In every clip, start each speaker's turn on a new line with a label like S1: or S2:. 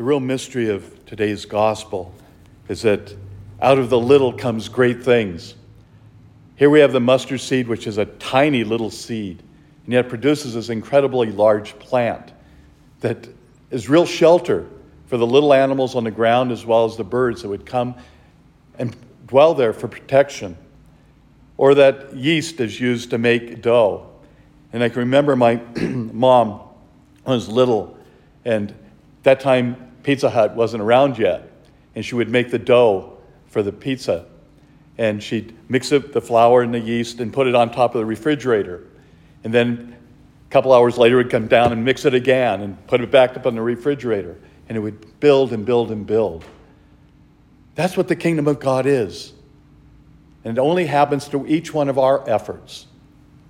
S1: The real mystery of today's gospel is that out of the little comes great things. Here we have the mustard seed, which is a tiny little seed, and yet produces this incredibly large plant that is real shelter for the little animals on the ground as well as the birds that would come and dwell there for protection. Or that yeast is used to make dough. And I can remember my mom was little, and that time Pizza Hut wasn't around yet, and she would make the dough for the pizza. And she'd mix up the flour and the yeast and put it on top of the refrigerator. And then a couple hours later, would come down and mix it again and put it back up on the refrigerator. And it would build and build and build. That's what the kingdom of God is. And it only happens through each one of our efforts.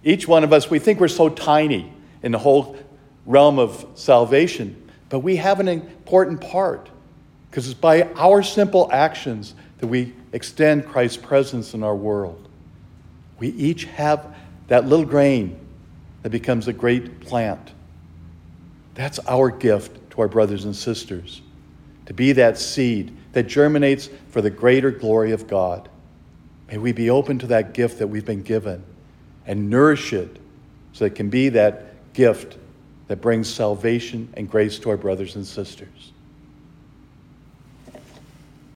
S1: Each one of us, we think we're so tiny in the whole realm of salvation, but we have an important part because it's by our simple actions that we extend Christ's presence in our world. We each have that little grain that becomes a great plant. That's our gift to our brothers and sisters to be that seed that germinates for the greater glory of God. May we be open to that gift that we've been given and nourish it so it can be that gift that brings salvation and grace to our brothers and sisters.